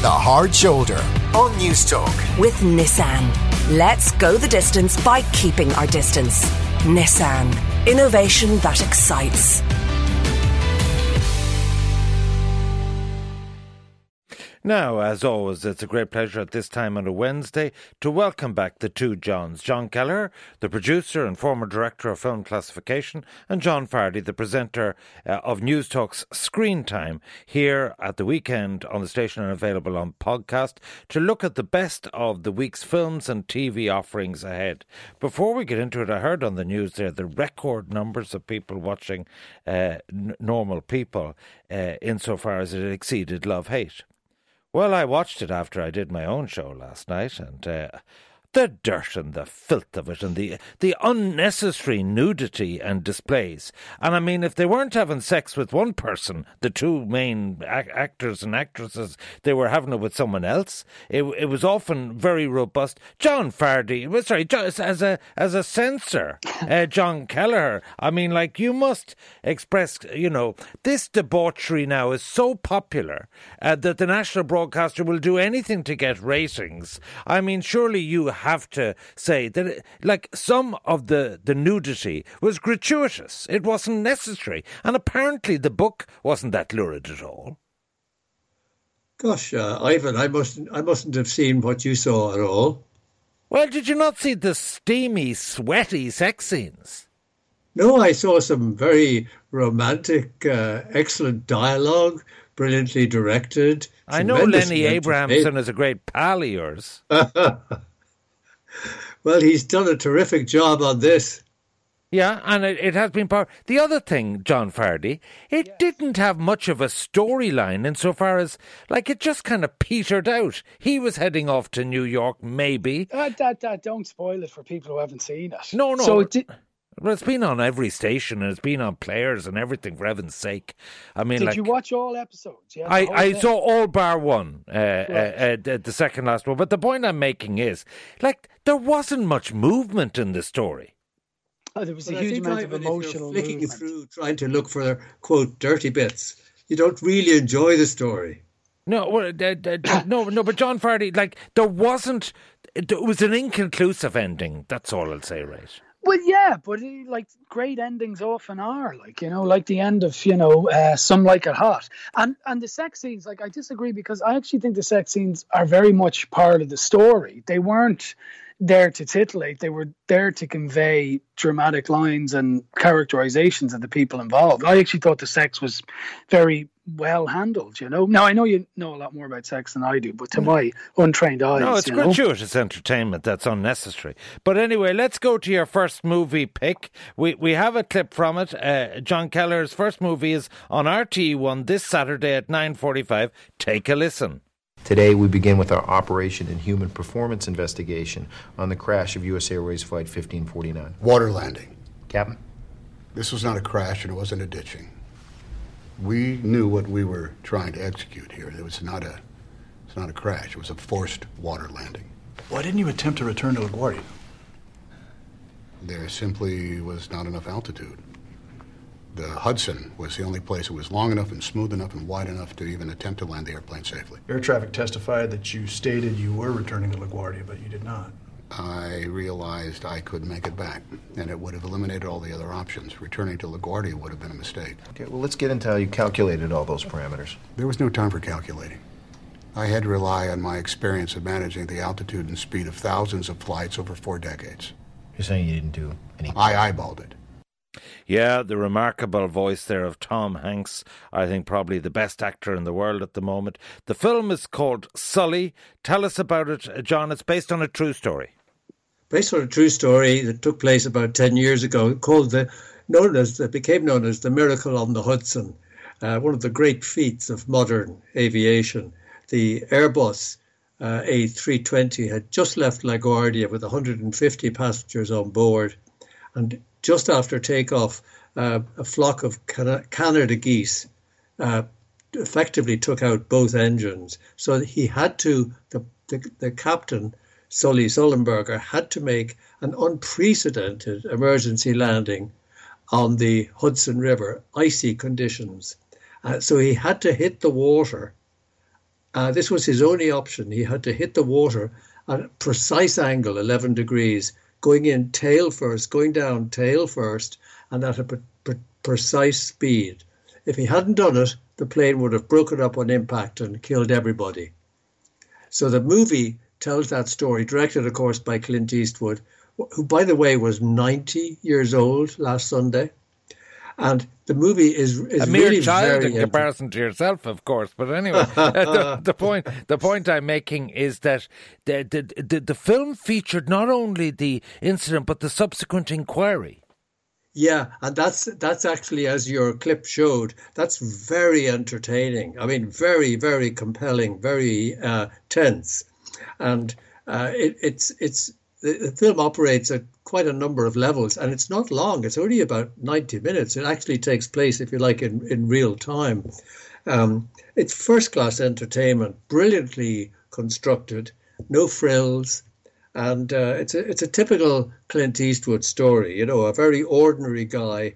The Hard Shoulder on Newstalk. With Nissan. Let's go the distance by keeping our distance. Nissan. Innovation that excites. Now, as always, it's a great pleasure at this time on a Wednesday to welcome back the two Johns John Kelleher, the producer and former director of film classification, and John Fardy, the presenter uh, of Newstalk's Screen Time, here at the weekend on the station and available on podcast to look at the best of the week's films and TV offerings ahead. Before we get into it, I heard on the news there the record numbers of people watching uh, n- normal people uh, insofar as it exceeded Love Hate. Well, I watched it after I did my own show last night, and uh, the dirt and the filth of it and the the unnecessary nudity and displays. And I mean, if they weren't having sex with one person, the two main ac- actors and actresses, they were having it with someone else. It, it was often very robust. John Fardy, sorry, as a as a censor, uh, John Kelleher. I mean, like you must express, you know, this debauchery now is so popular uh, that the national broadcaster will do anything to get ratings. I mean, surely you have to say that, like, some of the, the nudity was gratuitous. It wasn't necessary. And apparently the book wasn't that lurid at all. Gosh, uh, Ivan, I mustn't, I mustn't have seen what you saw at all. Well, did you not see the steamy, sweaty sex scenes? No, I saw some very romantic, uh, excellent dialogue, brilliantly directed. I know Lenny Abrahamson is a great pal of yours. well, he's done a terrific job on this. Yeah, and it, it has been part. The other thing, John Fardy, it yes. didn't have much of a storyline insofar as, like, it just kind of petered out. He was heading off to New York, maybe. Uh, that, that, don't spoil it for people who haven't seen it. No, no. So it did. Well, it's been on every station and it's been on players and everything, for heaven's sake. I mean, did like, you watch all episodes? Yeah, I, I saw all bar one, uh, right. uh, uh, the second last one. But the point I'm making is, like, there wasn't much movement in the story. Oh, there was a huge amount of emotional flicking movement. through, trying to look for quote dirty bits. You don't really enjoy the story. No, well, uh, uh, no, no. But John Fardy, like, there wasn't. It was an inconclusive ending. That's all I'll say, right? Well, yeah, but eh, like great endings often are like you know, like the end of you know, uh, some like it hot, and and the sex scenes. Like I disagree because I actually think the sex scenes are very much part of the story. They weren't there to titillate; they were there to convey dramatic lines and characterizations of the people involved. I actually thought the sex was very well handled. You know, now I know you know a lot more about sex than I do, but to my untrained eyes, no, it's gratuitous know? entertainment that's unnecessary. But anyway, let's go to your first movie pick. We we have a clip from it. Uh, John Kelleher's first movie is on RTE One this Saturday at nine forty-five. Take a listen. Today, we begin with our Operation and Human Performance investigation on the crash of U.S. Airways Flight 1549. Water landing. Captain? This was not a crash and it wasn't a ditching. We knew what we were trying to execute here. It was not a, it's not a crash. It was a forced water landing. Why didn't you attempt to return to LaGuardia? There simply was not enough altitude. The Hudson was the only place that was long enough and smooth enough and wide enough to even attempt to land the airplane safely. Air traffic testified that you stated you were returning to LaGuardia, but you did not. I realized I couldn't make it back, and it would have eliminated all the other options. Returning to LaGuardia would have been a mistake. Okay, well, let's get into how you calculated all those parameters. There was no time for calculating. I had to rely on my experience of managing the altitude and speed of thousands of flights over four decades. You're saying you didn't do any. I eyeballed it. Yeah, the remarkable voice there of Tom Hanks, I think probably the best actor in the world at the moment. The film is called Sully. Tell us about it, John. It's based on a true story based on a true story that took place about 10 years ago, called the, known as, that became known as the Miracle on the Hudson, uh, one of the great feats of modern aviation. The Airbus uh, A320 had just left LaGuardia with 150 passengers on board. And just after takeoff, uh, a flock of Canada geese uh, effectively took out both engines. So he had to, the, the, the captain, Sully Sullenberger had to make an unprecedented emergency landing on the Hudson River, icy conditions. Uh, so he had to hit the water Uh, this was his only option. He had to hit the water at a precise angle, 11 degrees, going in tail first, going down tail first, and at a pre- pre- precise speed. If he hadn't done it, the plane would have broken up on impact and killed everybody. So the movie tells that story, directed, of course, by Clint Eastwood, who, by the way, was 90 years old last Sunday. And the movie is, is a mere really child in comparison to yourself, of course. But anyway, the, the, point the point I'm making is that the, the the the film featured not only the incident but the subsequent inquiry. Yeah, and that's that's actually as your clip showed. That's very entertaining. I mean, very very compelling, very uh, tense, and uh, it, it's it's the, the film operates at quite a number of levels, and it's not long. It's only about ninety minutes. It actually takes place, if you like, in in real time. Um, it's first class entertainment, brilliantly constructed, no frills, and uh, it's a it's a typical Clint Eastwood story. You know, a very ordinary guy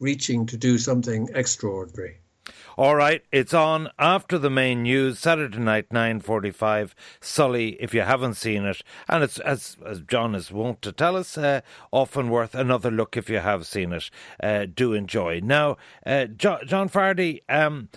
reaching to do something extraordinary. All right, it's on after the main news Saturday night, nine forty-five. Sully, if you haven't seen it, and it's as as John is wont to tell us, uh, often worth another look if you have seen it. Uh, do enjoy now, uh, John, John Fardy. Um,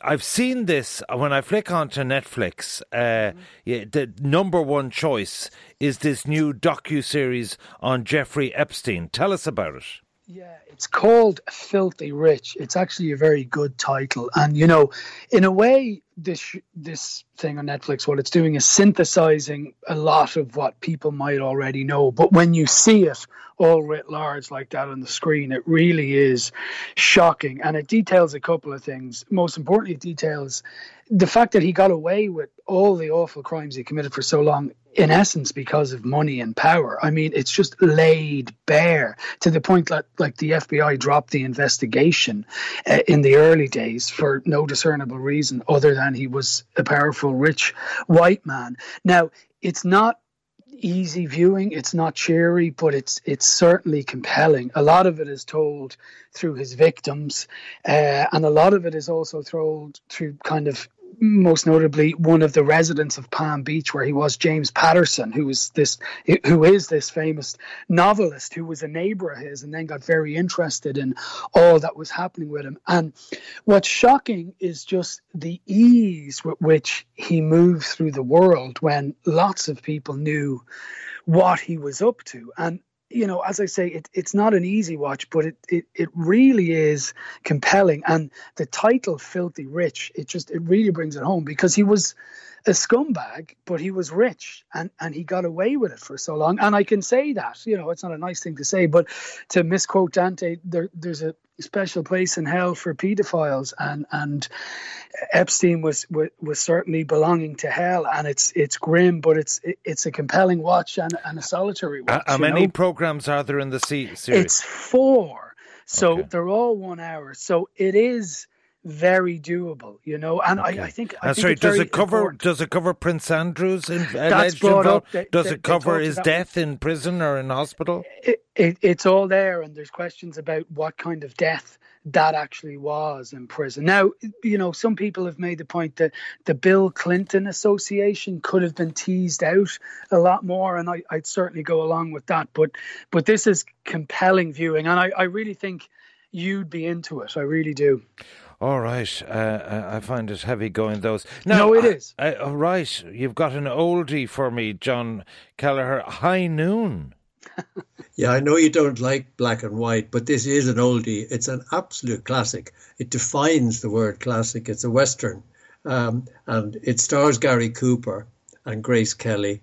I've seen this when I flick onto Netflix. Uh, yeah, the number one choice is this new docu series on Jeffrey Epstein. Tell us about it. Yeah, it's called Filthy Rich. It's actually a very good title, and you know, in a way, this this thing on Netflix, what it's doing is synthesizing a lot of what people might already know. But when you see it all writ large like that on the screen, it really is shocking, and it details a couple of things. Most importantly, it details the fact that he got away with all the awful crimes he committed for so long in essence because of money and power. I mean, it's just laid bare to the point that like the FBI dropped the investigation uh, in the early days for no discernible reason other than he was a powerful rich white man. Now, it's not easy viewing, it's not cheery, but it's it's certainly compelling. A lot of it is told through his victims, uh, and a lot of it is also told through kind of most notably one of the residents of Palm Beach, where he was James Patterson, who was this, who is this famous novelist, who was a neighbor of his, and then got very interested in all that was happening with him. And what's shocking is just the ease with which he moved through the world when lots of people knew what he was up to, and you know, as I say, it, it's not an easy watch, but it, it, it really is compelling. And the title, Filthy Rich, it just, it really brings it home because he was a scumbag, but he was rich and, and he got away with it for so long. And I can say that, you know, it's not a nice thing to say, but to misquote Dante, there, there's a special place in hell for pedophiles and, and Epstein was, was, was certainly belonging to hell and it's, it's grim, but it's, it's a compelling watch and, and a solitary watch. How many know? programs are there in the series? It's four. So okay. they're all one hour. So it is, very doable, you know. And okay. I, I, think. I uh, think sorry, does it cover? Important. Does it cover Prince Andrew's in, That's brought up. They, does they, it cover his death in prison or in hospital? It, it, it's all there, and there's questions about what kind of death that actually was in prison. Now, you know, some people have made the point that the Bill Clinton Association could have been teased out a lot more, and I, would certainly go along with that. But but this is compelling viewing, and I, I really think you'd be into it. I really do. All right, uh, I find it heavy going those. Now, no, it is. Uh, uh, right, you've got an oldie for me, John Kelleher. High Noon. yeah, I know you don't like black and white, but this is an oldie. It's an absolute classic. It defines the word classic. It's a western, um, and it stars Gary Cooper and Grace Kelly.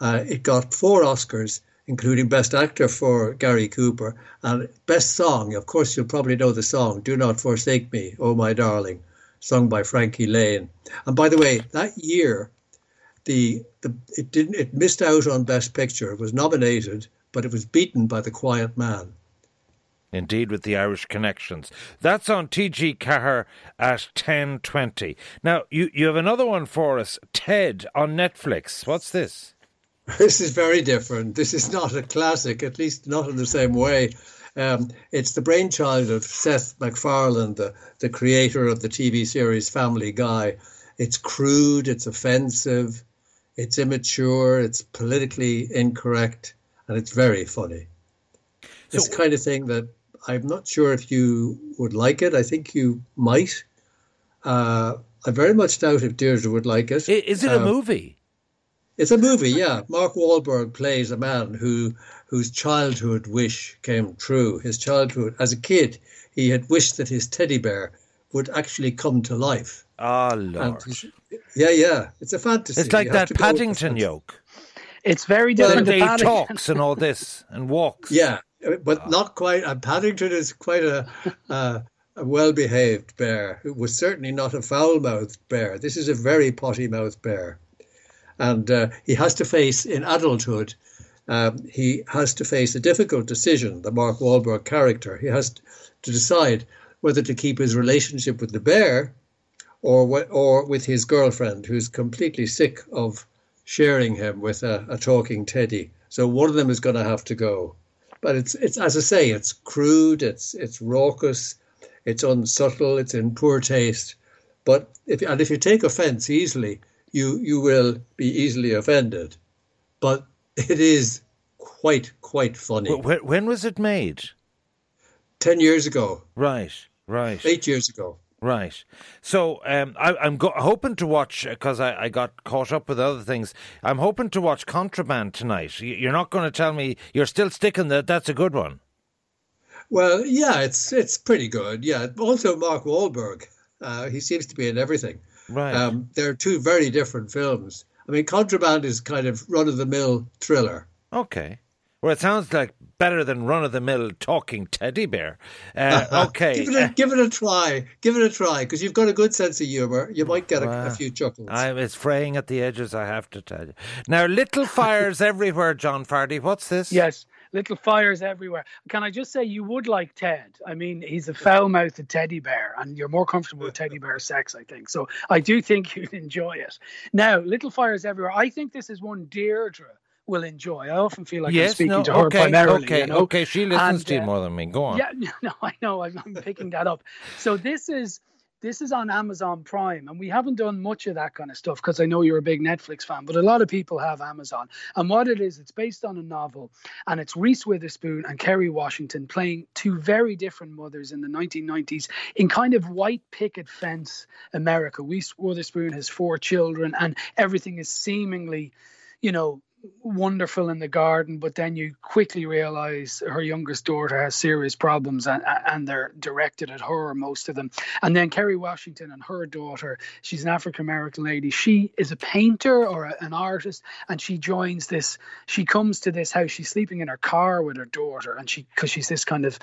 Uh, it got four Oscars including Best Actor for Gary Cooper and Best Song. Of course, you'll probably know the song "Do Not Forsake Me, Oh My Darling," sung by Frankie Laine. And by the way, that year, the, the it didn't it missed out on Best Picture. It was nominated, but it was beaten by The Quiet Man. Indeed, with the Irish connections. That's on TG Ceathair at 10.20. Now, you, you have another one for us, Ted, on Netflix. What's this? This is very different. This is not a classic, at least not in the same way. Um, it's the brainchild of Seth MacFarlane, the, the creator of the TV series Family Guy. it's crude, it's offensive, it's immature, it's politically incorrect, and it's very funny. So, it's kind of thing that I'm not sure if you would like it. I think you might. Uh, I very much doubt if Deirdre would like it. Is it um, a movie? It's a movie, yeah. Mark Wahlberg plays a man who whose childhood wish came true. His childhood, as a kid, he had wished that his teddy bear would actually come to life. Oh Lord! Yeah, yeah, it's a fantasy. It's like that Paddington yoke. It's very different. Well, he talks and all this and walks. Yeah, but oh. not quite. And Paddington is quite a, a well-behaved bear. It was certainly not a foul-mouthed bear. This is a very potty-mouthed bear, and uh, he has to face in adulthood. Um, he has to face a difficult decision. The Mark Wahlberg character. He has to decide whether to keep his relationship with the bear or or with his girlfriend, who's completely sick of sharing him with a, a talking teddy. So one of them is going to have to go. But it's it's as I say, it's crude, it's it's raucous, it's unsubtle, it's in poor taste. But if and if you take offence easily, you you will be easily offended. But it is quite quite funny. When when was it made? Ten years ago. Right, right. Eight years ago. Right. So um, I, am go- hoping to watch because I, I, got caught up with other things. I'm hoping to watch Contraband tonight. You're not going to tell me you're still sticking that that's a good one. Well, yeah, it's it's pretty good. Yeah. Also, Mark Wahlberg. Uh, he seems to be in everything. Right. Um, they're two very different films. I mean, Contraband is kind of run of the mill thriller. Okay. Well, it sounds like better than run of the mill talking teddy bear. Uh, okay. give, it a, give, it a, try. Give it a try because you've got a good sense of humour. You might get a, well, a few chuckles. I was fraying at the edges, I have to tell you. Now, little fires everywhere, John Fardy. What's this? Yes. Little fires everywhere. Can I just say you would like Ted? I mean, he's a foul-mouthed teddy bear, and you're more comfortable with teddy bear sex, I think. So I do think you'd enjoy it. Now, little fires everywhere. I think this is one Deirdre will enjoy. I often feel like yes, I'm speaking no, to her okay, primarily. Okay, you know? okay, she listens and, to you uh, more than me. Go on. Yeah, no, I know. I'm, I'm picking that up. So this is this is on Amazon Prime, and we haven't done much of that kind of stuff because I know you're a big Netflix fan, but a lot of people have Amazon. And what it is, it's based on a novel, and it's Reese Witherspoon and Kerry Washington playing two very different mothers in the 1990s in kind of white picket fence America. Reese Witherspoon has four children, and everything is seemingly, you know, wonderful in the garden, but then you quickly realize her youngest daughter has serious problems and, and they're directed at her, most of them. And then Kerry Washington and her daughter, she's an African American lady. She is a painter or a, an artist, and she joins this. She comes to this house. She's sleeping in her car with her daughter, and she, because she's this kind of,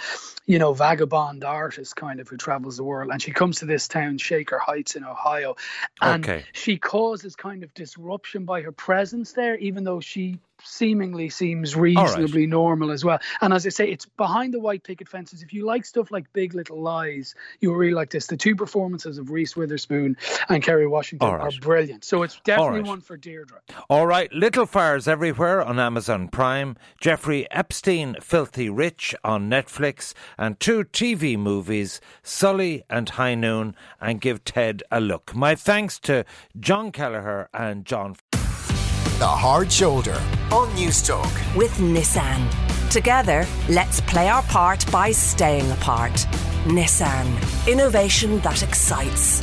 you know, vagabond artist kind of who travels the world. And she comes to this town, Shaker Heights in Ohio, and okay. she causes kind of disruption by her presence there, even though she she seemingly seems reasonably right. normal as well. And as I say, it's behind the white picket fences. If you like stuff like Big Little Lies, you'll really like this. The two performances of Reese Witherspoon and Kerry Washington right. are brilliant. So it's definitely right. one for Deirdre. All right, Little Fires Everywhere on Amazon Prime, Jeffrey Epstein, Filthy Rich on Netflix, and two TV movies, Sully and High Noon, and Give Ted a Look. My thanks to John Kelleher and John. The Hard Shoulder on Newstalk. With Nissan. Together, let's play our part by staying apart. Nissan. Innovation that excites.